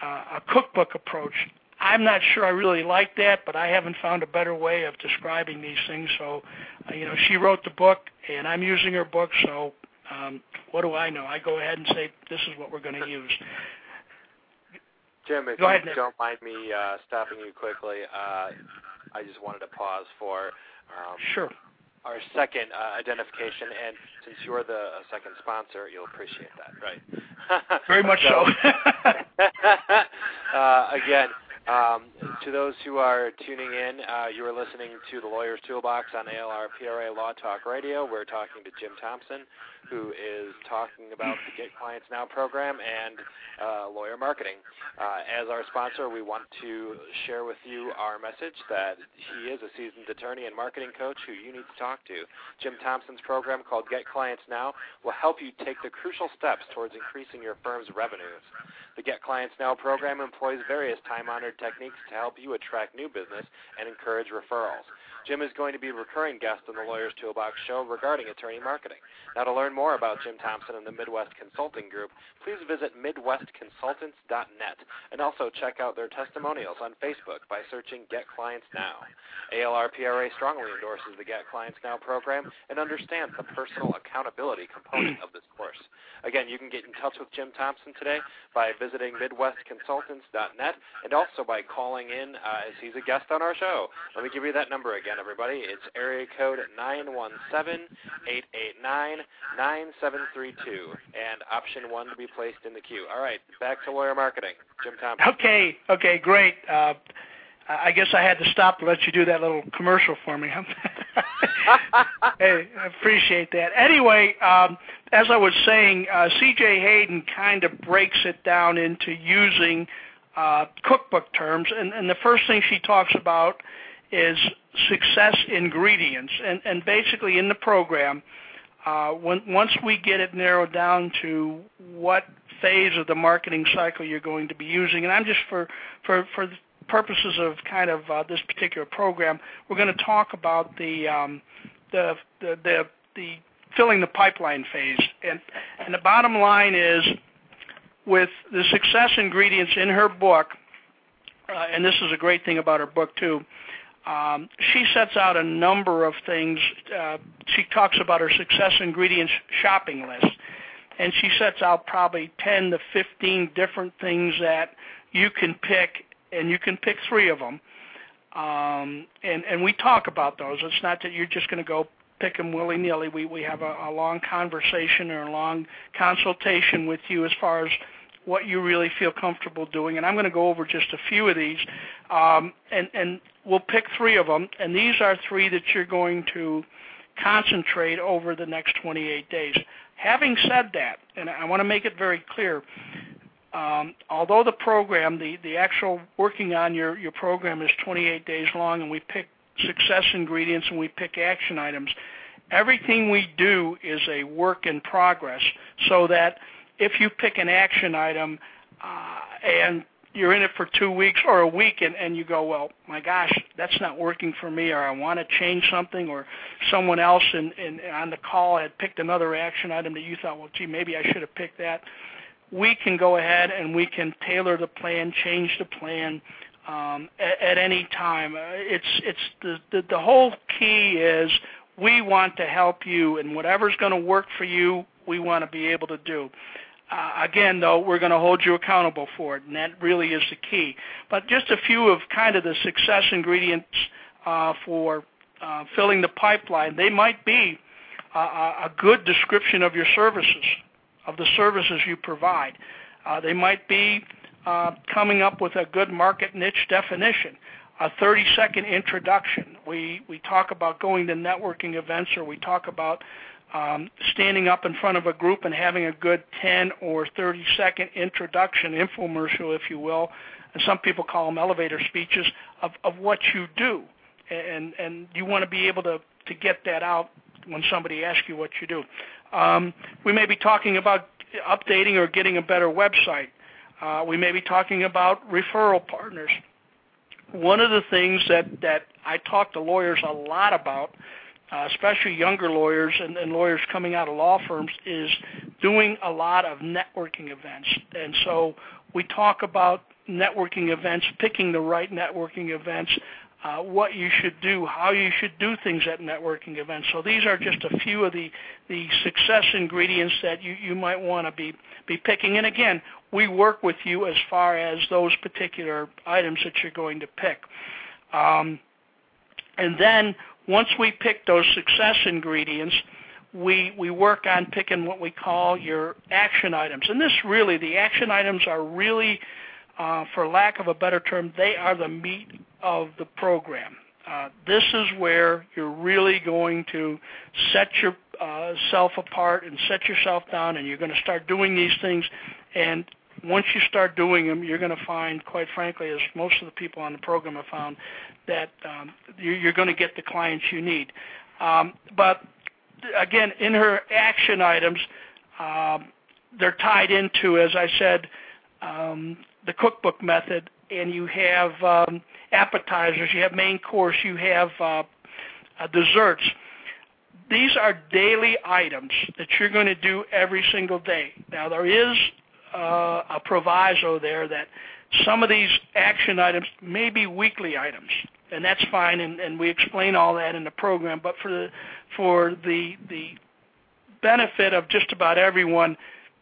uh, a cookbook approach. I'm not sure I really like that, but I haven't found a better way of describing these things. So, uh, you know, she wrote the book, and I'm using her book. So, um, what do I know? I go ahead and say this is what we're going to use. Jim, if Go you ahead, Nick. don't mind me uh, stopping you quickly, uh, I just wanted to pause for um, Sure. our second uh, identification, and since you're the uh, second sponsor, you'll appreciate that, right? Very much so. uh, again, um, to those who are tuning in, uh, you are listening to the Lawyer's Toolbox on ALR PRA Law Talk Radio. We're talking to Jim Thompson, who is talking about the Get Clients Now program and uh, lawyer marketing. Uh, as our sponsor, we want to share with you our message that he is a seasoned attorney and marketing coach who you need to talk to. Jim Thompson's program called Get Clients Now will help you take the crucial steps towards increasing your firm's revenues. The Get Clients Now program employs various time honored techniques to help you attract new business and encourage referrals. Jim is going to be a recurring guest on the Lawyer's Toolbox show regarding attorney marketing. Now, to learn more about Jim Thompson and the Midwest Consulting Group, please visit MidwestConsultants.net and also check out their testimonials on Facebook by searching Get Clients Now. ALRPRA strongly endorses the Get Clients Now program and understands the personal accountability component of this course. Again, you can get in touch with Jim Thompson today by visiting MidwestConsultants.net and also by calling in uh, as he's a guest on our show. Let me give you that number again, everybody. It's area code 917-889-9732 and option 1 to be placed in the queue. All right, back to lawyer marketing. Jim Thompson. Okay, okay, great. Uh, I guess I had to stop to let you do that little commercial for me. hey, I appreciate that. Anyway, um, as I was saying, uh, C.J. Hayden kind of breaks it down into using uh, cookbook terms, and, and the first thing she talks about is success ingredients, and, basically in the program, uh, once we get it narrowed down to what phase of the marketing cycle you're going to be using, and I'm just for purposes of kind of uh, this particular program, we're going to talk about the um, the, the the the filling the pipeline phase, and and the bottom line is with the success ingredients in her book, uh, and this is a great thing about her book too. Um, she sets out a number of things. Uh, she talks about her success ingredients shopping list, and she sets out probably 10 to 15 different things that you can pick, and you can pick three of them. Um, and and we talk about those. It's not that you're just going to go pick them willy nilly. We we have a, a long conversation or a long consultation with you as far as what you really feel comfortable doing. And I'm going to go over just a few of these, um, and and we'll pick three of them. And these are three that you're going to concentrate over the next 28 days. Having said that, and I want to make it very clear, um, although the program, the, the actual working on your, your program is 28 days long and we pick success ingredients and we pick action items, everything we do is a work in progress so that if you pick an action item uh, and you're in it for two weeks or a week and, and you go, well, my gosh, that's not working for me, or I want to change something, or someone else in, in, on the call had picked another action item that you thought, well, gee, maybe I should have picked that. We can go ahead and we can tailor the plan, change the plan um, at, at any time. It's it's the, the the whole key is we want to help you, and whatever's going to work for you, we want to be able to do. Uh, again, though, we're going to hold you accountable for it, and that really is the key. But just a few of kind of the success ingredients uh, for uh, filling the pipeline. They might be uh, a good description of your services, of the services you provide. Uh, they might be uh, coming up with a good market niche definition a 30 second introduction. We we talk about going to networking events or we talk about um, standing up in front of a group and having a good 10 or 30 second introduction, infomercial, if you will, and some people call them elevator speeches, of, of what you do. and and you want to be able to to get that out when somebody asks you what you do. Um, we may be talking about updating or getting a better website. Uh, we may be talking about referral partners. One of the things that that I talk to lawyers a lot about uh, especially younger lawyers and, and lawyers coming out of law firms, is doing a lot of networking events. And so we talk about networking events, picking the right networking events, uh, what you should do, how you should do things at networking events. So these are just a few of the, the success ingredients that you, you might want to be, be picking. And again, we work with you as far as those particular items that you're going to pick. Um, and then once we pick those success ingredients, we we work on picking what we call your action items. And this really, the action items are really, uh, for lack of a better term, they are the meat of the program. Uh, this is where you're really going to set yourself uh, apart and set yourself down, and you're going to start doing these things. And once you start doing them, you're going to find, quite frankly, as most of the people on the program have found, that um, you're going to get the clients you need. Um, but again, in her action items, um, they're tied into, as I said, um, the cookbook method, and you have um, appetizers, you have main course, you have uh, uh, desserts. These are daily items that you're going to do every single day. Now, there is uh, a proviso there that some of these action items may be weekly items, and that's fine, and, and we explain all that in the program. But for the for the the benefit of just about everyone,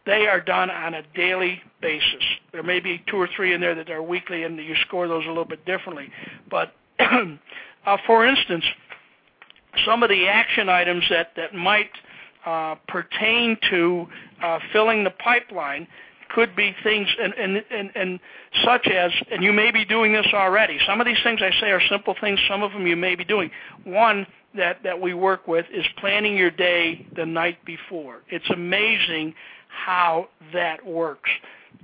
they are done on a daily basis. There may be two or three in there that are weekly, and you score those a little bit differently. But uh, for instance, some of the action items that that might uh, pertain to uh, filling the pipeline could be things and, and, and, and such as, and you may be doing this already. Some of these things I say are simple things. Some of them you may be doing. One that, that we work with is planning your day the night before. It's amazing how that works.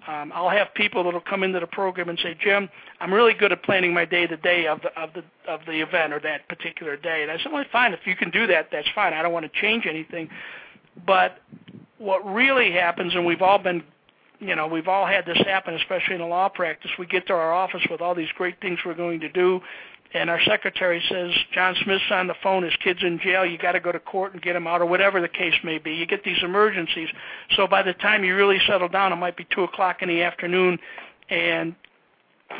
Um, I'll have people that'll come into the program and say, Jim, I'm really good at planning my day the day of the of the of the event or that particular day. And I said, well, fine. If you can do that, that's fine. I don't want to change anything. But what really happens, and we've all been you know, we've all had this happen, especially in a law practice. We get to our office with all these great things we're going to do, and our secretary says, John Smith's on the phone, his kid's in jail, you got to go to court and get him out, or whatever the case may be. You get these emergencies. So by the time you really settle down, it might be 2 o'clock in the afternoon, and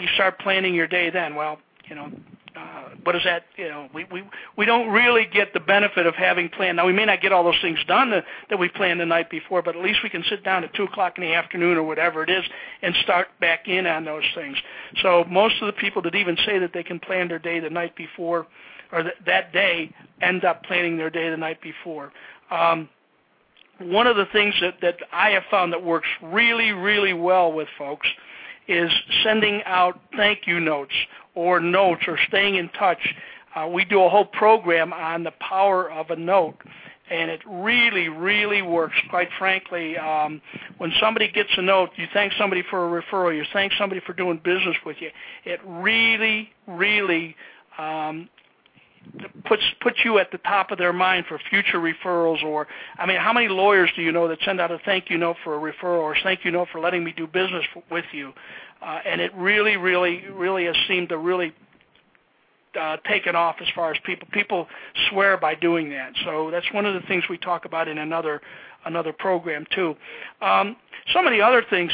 you start planning your day then. Well, you know, uh, what is that? You know, we we we don't really get the benefit of having planned. Now we may not get all those things done that, that we planned the night before, but at least we can sit down at two o'clock in the afternoon or whatever it is and start back in on those things. So most of the people that even say that they can plan their day the night before or th- that day end up planning their day the night before. Um, one of the things that, that I have found that works really, really well with folks is sending out thank you notes or notes or staying in touch. Uh, we do a whole program on the power of a note, and it really, really works. Quite frankly, um, when somebody gets a note, you thank somebody for a referral, you thank somebody for doing business with you. It really, really um, puts puts you at the top of their mind for future referrals or I mean how many lawyers do you know that send out a thank you note for a referral or thank you note for letting me do business with you? Uh, and it really really really has seemed to really uh, taken off as far as people people swear by doing that. So that's one of the things we talk about in another another program too. Um, some of the other things.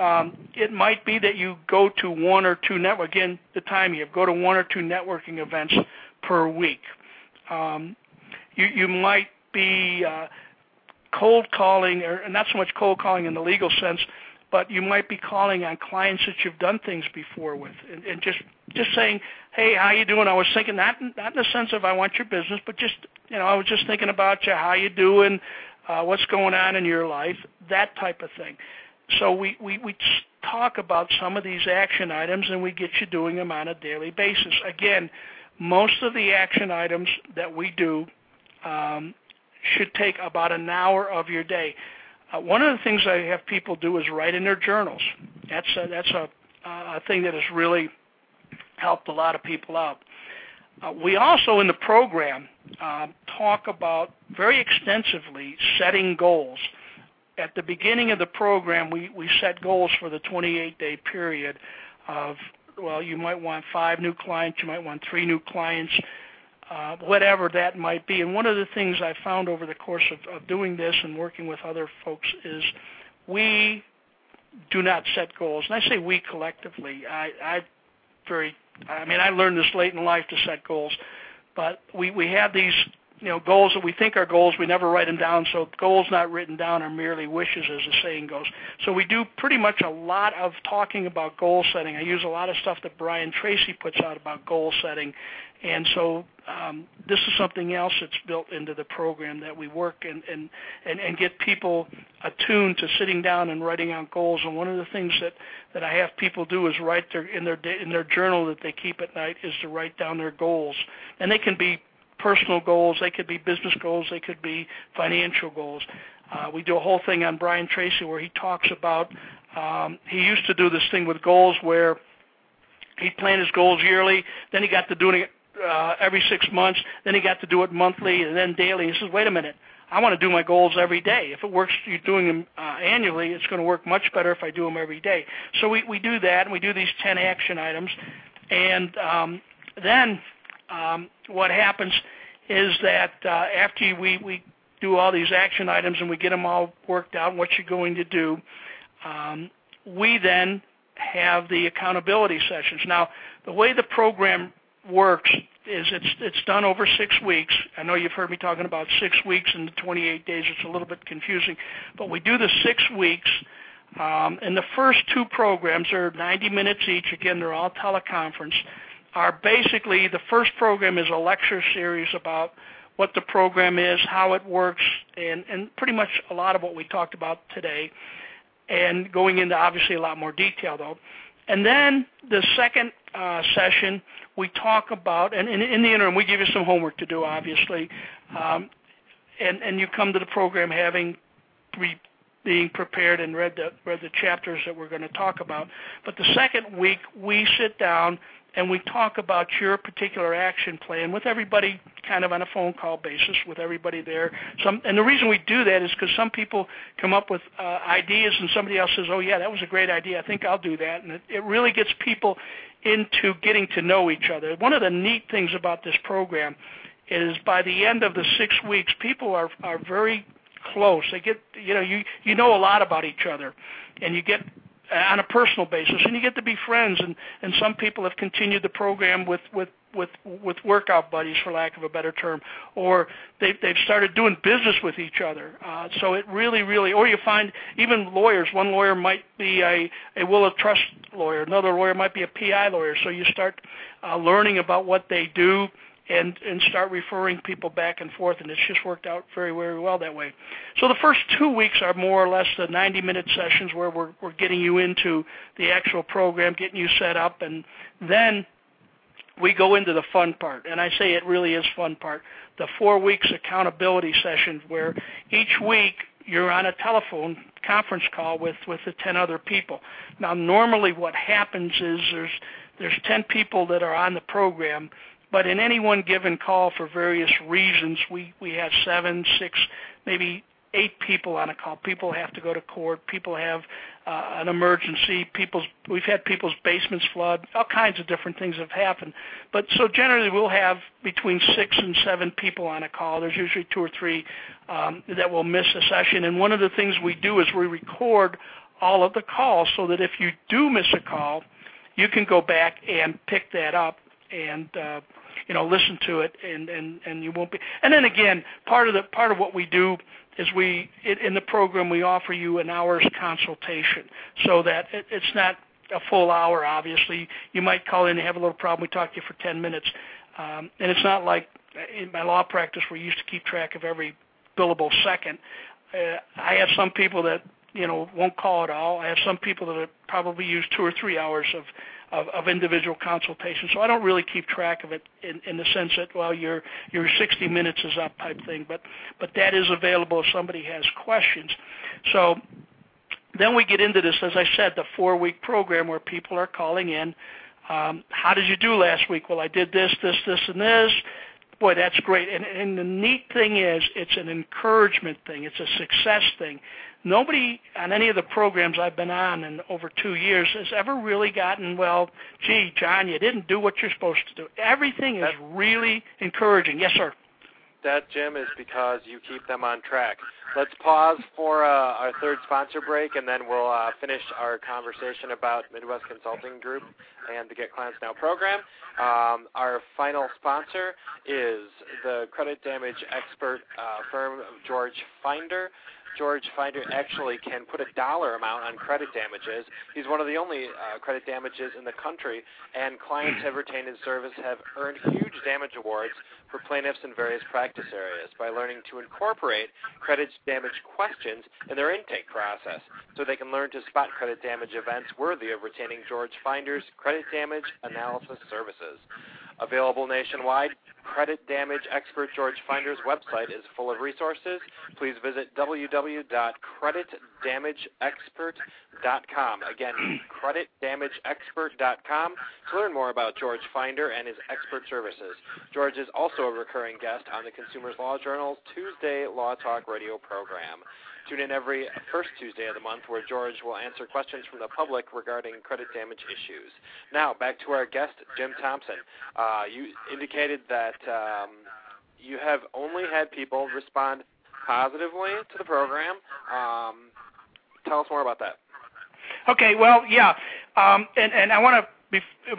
Um, it might be that you go to one or two network again the time you have go to one or two networking events per week. Um, you, you might be uh, cold calling, or not so much cold calling in the legal sense, but you might be calling on clients that you've done things before with, and, and just just saying, "Hey, how you doing?" I was thinking not not in the sense of I want your business, but just you know, I was just thinking about you, how you doing, uh, what's going on in your life, that type of thing. So we we we talk about some of these action items, and we get you doing them on a daily basis. Again, most of the action items that we do um, should take about an hour of your day. Uh, one of the things I have people do is write in their journals. That's a, that's a, a thing that has really helped a lot of people out. Uh, we also in the program uh, talk about very extensively setting goals. At the beginning of the program, we, we set goals for the 28-day period of, well, you might want five new clients, you might want three new clients, uh, whatever that might be. And one of the things I found over the course of, of doing this and working with other folks is we do not set goals. And I say we collectively. I, I very I mean, I learned this late in life to set goals, but we we have these you know goals that we think are goals. We never write them down, so goals not written down are merely wishes, as the saying goes. So we do pretty much a lot of talking about goal setting. I use a lot of stuff that Brian Tracy puts out about goal setting, and so um, this is something else that's built into the program that we work and, and, and, and get people attuned to sitting down and writing out goals. And one of the things that, that I have people do is write their in their in their journal that they keep at night is to write down their goals, and they can be personal goals, they could be business goals, they could be financial goals. Uh, we do a whole thing on Brian Tracy where he talks about um, he used to do this thing with goals where he'd plan his goals yearly, then he got to doing it uh, every six months. Then he got to do it monthly and then daily. He says, wait a minute. I want to do my goals every day. If it works, you're doing them uh, annually, it's going to work much better if I do them every day. So we, we do that, and we do these 10 action items. And um, then um, what happens is that uh, after we, we do all these action items and we get them all worked out, what you're going to do, um, we then have the accountability sessions. Now, the way the program works is it's it's done over six weeks. I know you've heard me talking about six weeks and the 28 days. It's a little bit confusing, but we do the six weeks. Um, and the first two programs are 90 minutes each. Again, they're all teleconference. Are basically the first program is a lecture series about what the program is, how it works, and and pretty much a lot of what we talked about today, and going into obviously a lot more detail though. And then the second uh, session, we talk about, and in, in, the interim, we give you some homework to do, obviously, um, and and you come to the program having re, being prepared and read the read the chapters that we're going to talk about. But the second week, we sit down and we talk about your particular action plan with everybody kind of on a phone call basis with everybody there. Some, and the reason we do that is because some people come up with uh, ideas and somebody else says, oh yeah, that was a great idea. I think I'll do that. And it, it really gets people into getting to know each other. One of the neat things about this program is by the end of the six weeks, people are, are very close. They get, you know, you, you know a lot about each other and you get on a personal basis, and you get to be friends. And and some people have continued the program with with with with workout buddies, for lack of a better term, or they've they've started doing business with each other. Uh, so it really, really, or you find even lawyers. One lawyer might be a a will of trust lawyer, another lawyer might be a PI lawyer. So you start uh, learning about what they do and and start referring people back and forth and it's just worked out very very well that way. So the first two weeks are more or less the 90 minute sessions where we're we're getting you into the actual program getting you set up and then we go into the fun part. And i say it really is fun part. The four weeks accountability session where each week you're on a telephone conference call with with the 10 other people. Now normally what happens is there's there's 10 people that are on the program but in any one given call, for various reasons, we, we have seven, six, maybe eight people on a call. People have to go to court. People have uh, an emergency. People's we've had people's basements flood. All kinds of different things have happened. But so generally, we'll have between six and seven people on a call. There's usually two or three um, that will miss a session. And one of the things we do is we record all of the calls so that if you do miss a call, you can go back and pick that up and uh, you know listen to it and and and you won't be and then again part of the part of what we do is we in the program we offer you an hour's consultation so that it, it's not a full hour obviously. You might call in and have a little problem. We talk to you for 10 minutes. Um, and it's not like in my law practice we used to keep track of every billable second. Uh, i have some people that you know won't call at all. I have some people that probably use two or three hours of of, of individual consultation. So I don't really keep track of it in, in the sense that well your your 60 minutes is up type thing, but but that is available if somebody has questions. So then we get into this, as I said, the four week program where people are calling in. Um, how did you do last week? Well, I did this, this, this, and this. Boy, that's great. And, and the neat thing is, it's an encouragement thing. It's a success thing. Nobody on any of the programs I've been on in over two years has ever really gotten, well, gee, John, you didn't do what you're supposed to do. Everything is really encouraging. Yes, sir. That, Jim, is because you keep them on track. Let's pause for uh, our third sponsor break, and then we'll uh, finish our conversation about Midwest Consulting Group and the Get Clients Now program. Um, our final sponsor is the credit damage expert uh, firm George Finder. George Finder actually can put a dollar amount on credit damages. He's one of the only uh, credit damages in the country, and clients have retained his service have earned huge damage awards for plaintiffs in various practice areas by learning to incorporate credit damage questions in their intake process so they can learn to spot credit damage events worthy of retaining George Finder's credit damage analysis services. Available nationwide, credit damage expert George Finder's website is full of resources. Please visit www.creditdamageexpert.com. Again, creditdamageexpert.com to learn more about George Finder and his expert services. George is also a recurring guest on the Consumers Law Journal's Tuesday Law Talk radio program. Tune in every first Tuesday of the month where George will answer questions from the public regarding credit damage issues. Now, back to our guest, Jim Thompson. Uh, you indicated that um, you have only had people respond positively to the program. Um, tell us more about that. Okay, well, yeah, um, and, and I want to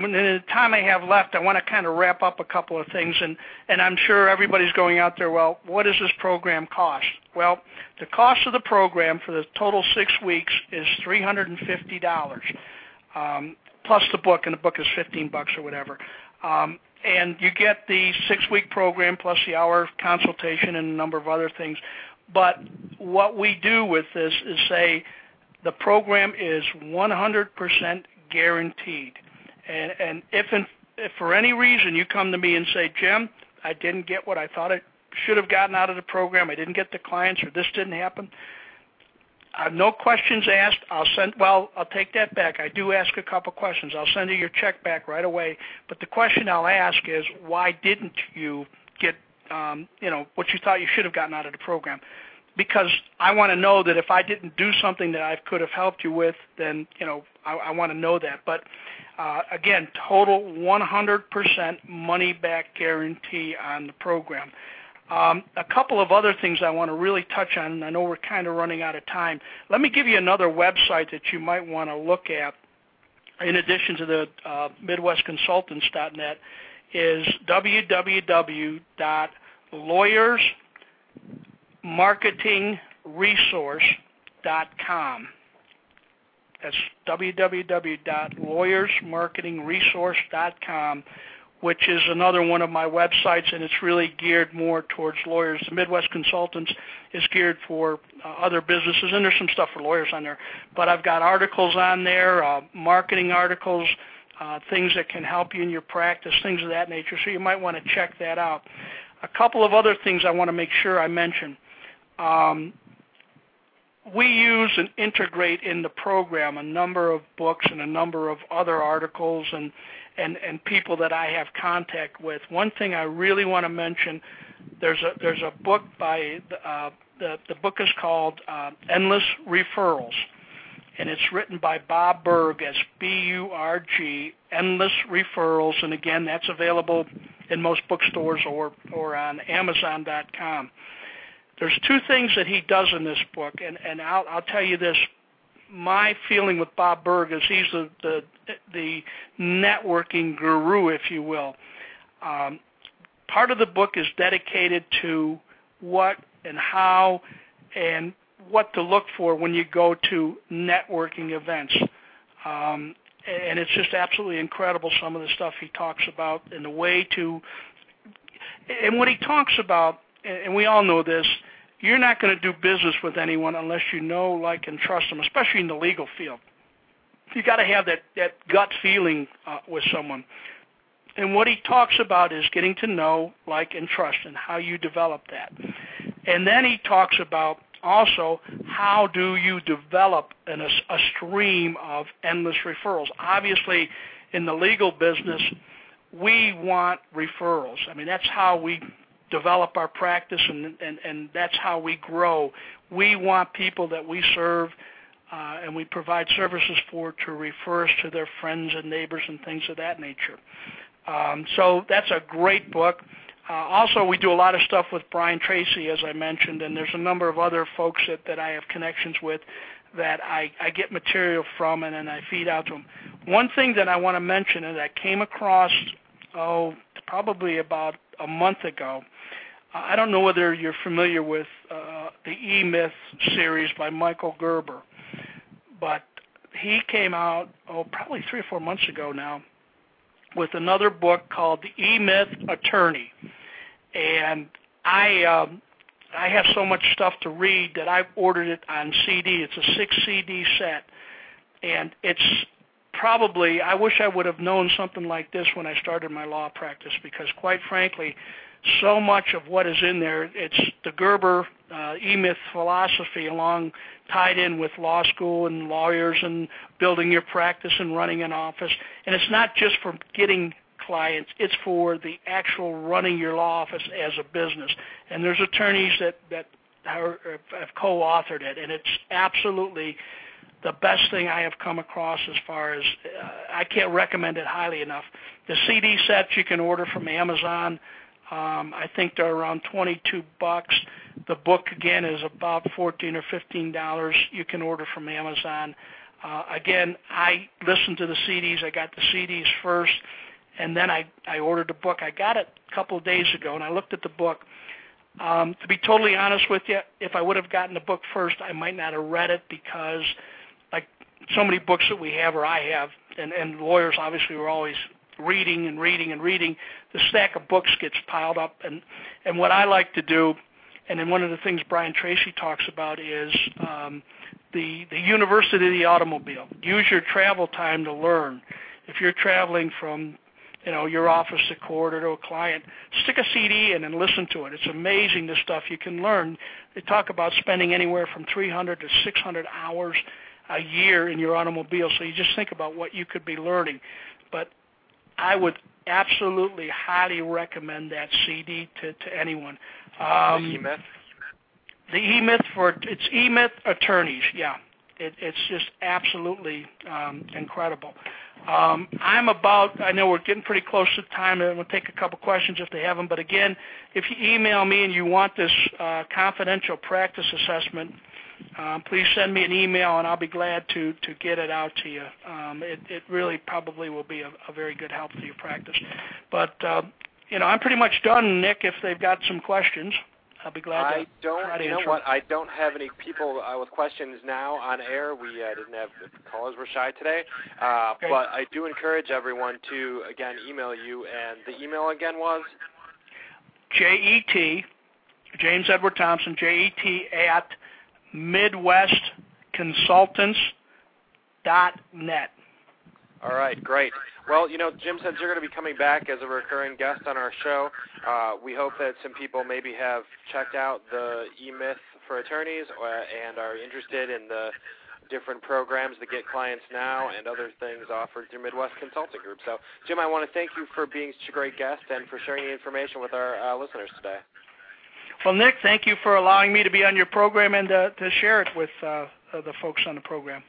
in the time I have left, I want to kind of wrap up a couple of things, and and I'm sure everybody's going out there. Well, what does this program cost? Well, the cost of the program for the total six weeks is three hundred and fifty dollars, um, plus the book, and the book is fifteen bucks or whatever. Um, and you get the six-week program plus the hour consultation and a number of other things. But what we do with this is say the program is 100% guaranteed. And and if, in, if for any reason you come to me and say, Jim, I didn't get what I thought I should have gotten out of the program, I didn't get the clients, or this didn't happen, I have no questions asked. I'll send. Well, I'll take that back. I do ask a couple questions. I'll send you your check back right away. But the question I'll ask is, why didn't you get, um, you know, what you thought you should have gotten out of the program? Because I want to know that if I didn't do something that I could have helped you with, then you know I, I want to know that. But uh, again, total 100% money back guarantee on the program. Um, a couple of other things I want to really touch on, and I know we're kind of running out of time. Let me give you another website that you might want to look at, in addition to the uh, MidwestConsultants.net, is www.lawyersmarketingresource.com. That's www.lawyersmarketingresource.com, which is another one of my websites, and it's really geared more towards lawyers. The Midwest Consultants is geared for uh, other businesses, and there's some stuff for lawyers on there. But I've got articles on there, uh, marketing articles, uh, things that can help you in your practice, things of that nature. So you might want to check that out. A couple of other things I want to make sure I mention. Um, we use and integrate in the program a number of books and a number of other articles and and and people that I have contact with. One thing I really want to mention there's a there's a book by uh, the the book is called uh, Endless Referrals, and it's written by Bob Burg as B U R G Endless Referrals, and again that's available in most bookstores or or on Amazon.com there's two things that he does in this book, and and I'll I'll tell you this. My feeling with Bob Burg is he's the the, the networking guru, if you will. Um, part of the book is dedicated to what and how and what to look for when you go to networking events. Um, and it's just absolutely incredible some of the stuff he talks about and the way to and what he talks about and we all know this, you're not going to do business with anyone unless you know, like, and trust them, especially in the legal field. You got to have that that gut feeling uh, with someone. And what he talks about is getting to know, like, and trust, and how you develop that. And then he talks about also how do you develop an, a, a stream of endless referrals. Obviously, in the legal business, we want referrals. I mean, that's how we develop our practice, and and and that's how we grow. We want people that we serve uh, and we provide services for to refer us to their friends and neighbors and things of that nature. Um, so that's a great book. Uh, also, we do a lot of stuff with Brian Tracy, as I mentioned, and there's a number of other folks that, that I have connections with that I, I get material from and then I feed out to them. One thing that I want to mention is I came across, oh, probably about a month ago. I don't know whether you're familiar with uh, the E-Myth series by Michael Gerber, but he came out, oh, probably three or four months ago now, with another book called The E-Myth Attorney. And I um, I have so much stuff to read that I've ordered it on CD. It's a six CD set, and it's probably I wish I would have known something like this when I started my law practice because quite frankly, so much of what is in there it's the Gerber uh, E-Myth philosophy along tied in with law school and lawyers and building your practice and running an office. And it's not just for getting clients. It's for the actual running your law office as a business. And there's attorneys that that have co-authored it, and it's absolutely the best thing I have come across as far as uh, I can't recommend it highly enough. The CD sets you can order from Amazon. Um, I think they're around 22 bucks. The book again is about 14 or 15 dollars. You can order from Amazon. Uh, again, I listened to the CDs. I got the CDs first and then I I ordered the book. I got it a couple of days ago, and I looked at the book. Um, to be totally honest with you, if I would have gotten the book first, I might not have read it because, so many books that we have or I have, and and lawyers obviously are always reading and reading and reading. The stack of books gets piled up, and and what I like to do, and then one of the things Brian Tracy talks about is um, the the University of the Automobile. Use your travel time to learn. If you're traveling from you know, your office to court or to a client, stick a CD in and listen to it. It's amazing the stuff you can learn. They talk about spending anywhere from 300 to 600 hours a year in your automobile. So you just think about what you could be learning. But I would absolutely highly recommend that CD to, to anyone. Um, the E-Myth? The E-Myth for, it's E-Myth attorneys, yeah. It, it's just absolutely um, incredible. Um, I'm about, I know we're getting pretty close to time, and we'll take a couple questions if they have them. But again, if you email me and you want this uh, confidential practice assessment, um, please send me an email, and I'll be glad to to get it out to you. Um, it, it really probably will be a, a very good help to your practice. But uh, you know, I'm pretty much done, Nick. If they've got some questions. I'll be glad I to don't. try to you know answer what? I don't have any people uh, with questions now on air. We uh, didn't have the callers were shy today, uh, Okay. but I do encourage everyone to again email you. And the email again was J E T, James Edward Thompson, J E T at MidwestConsultants.net. All right, great. Well, you know, Jim says you're going to be coming back as a recurring guest on our show. Uh, we hope that some people maybe have checked out the E-Myth for attorneys or, and are interested in the different programs that get clients now and other things offered through Midwest Consulting Group. So, Jim, I want to thank you for being such a great guest and for sharing the information with our uh, listeners today. Well, Nick, thank you for allowing me to be on your program and uh, to share it with uh, the folks on the program.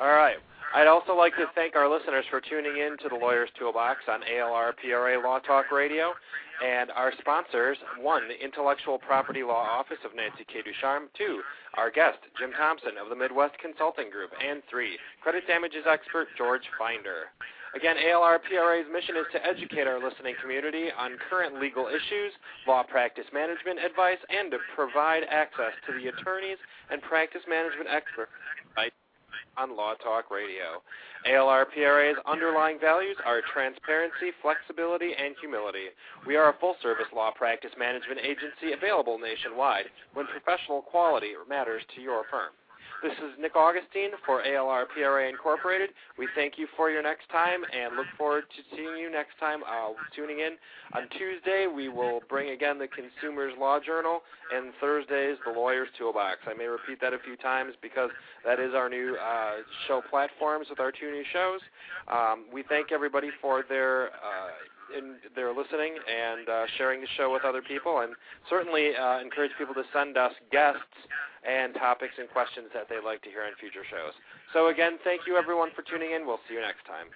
All right. I'd also like to thank our listeners for tuning in to the Lawyer's Toolbox on ALR PRA Law Talk Radio and our sponsors, one, the Intellectual Property Law Office of Nancy K. Ducharme, two, our guest, Jim Thompson of the Midwest Consulting Group, and three, credit damages expert George Finder. Again, ALR PRA's mission is to educate our listening community on current legal issues, law practice management advice, and to provide access to the attorneys and practice management experts on Law Talk Radio. ALRPRA's underlying values are transparency, flexibility, and humility. We are a full-service law practice management agency available nationwide when professional quality matters to your firm. This is Nick Augustine for ALR PRA Incorporated. We thank you for your next time and look forward to seeing you next time. Uh, tuning in on Tuesday, we will bring again the Consumers Law Journal, and Thursdays the Lawyers Toolbox. I may repeat that a few times because that is our new uh, show platforms with our two new shows. Um, we thank everybody for their. Uh, in their listening and uh, sharing the show with other people, and certainly uh, encourage people to send us guests and topics and questions that they'd like to hear on future shows. So again, thank you everyone for tuning in. We'll see you next time.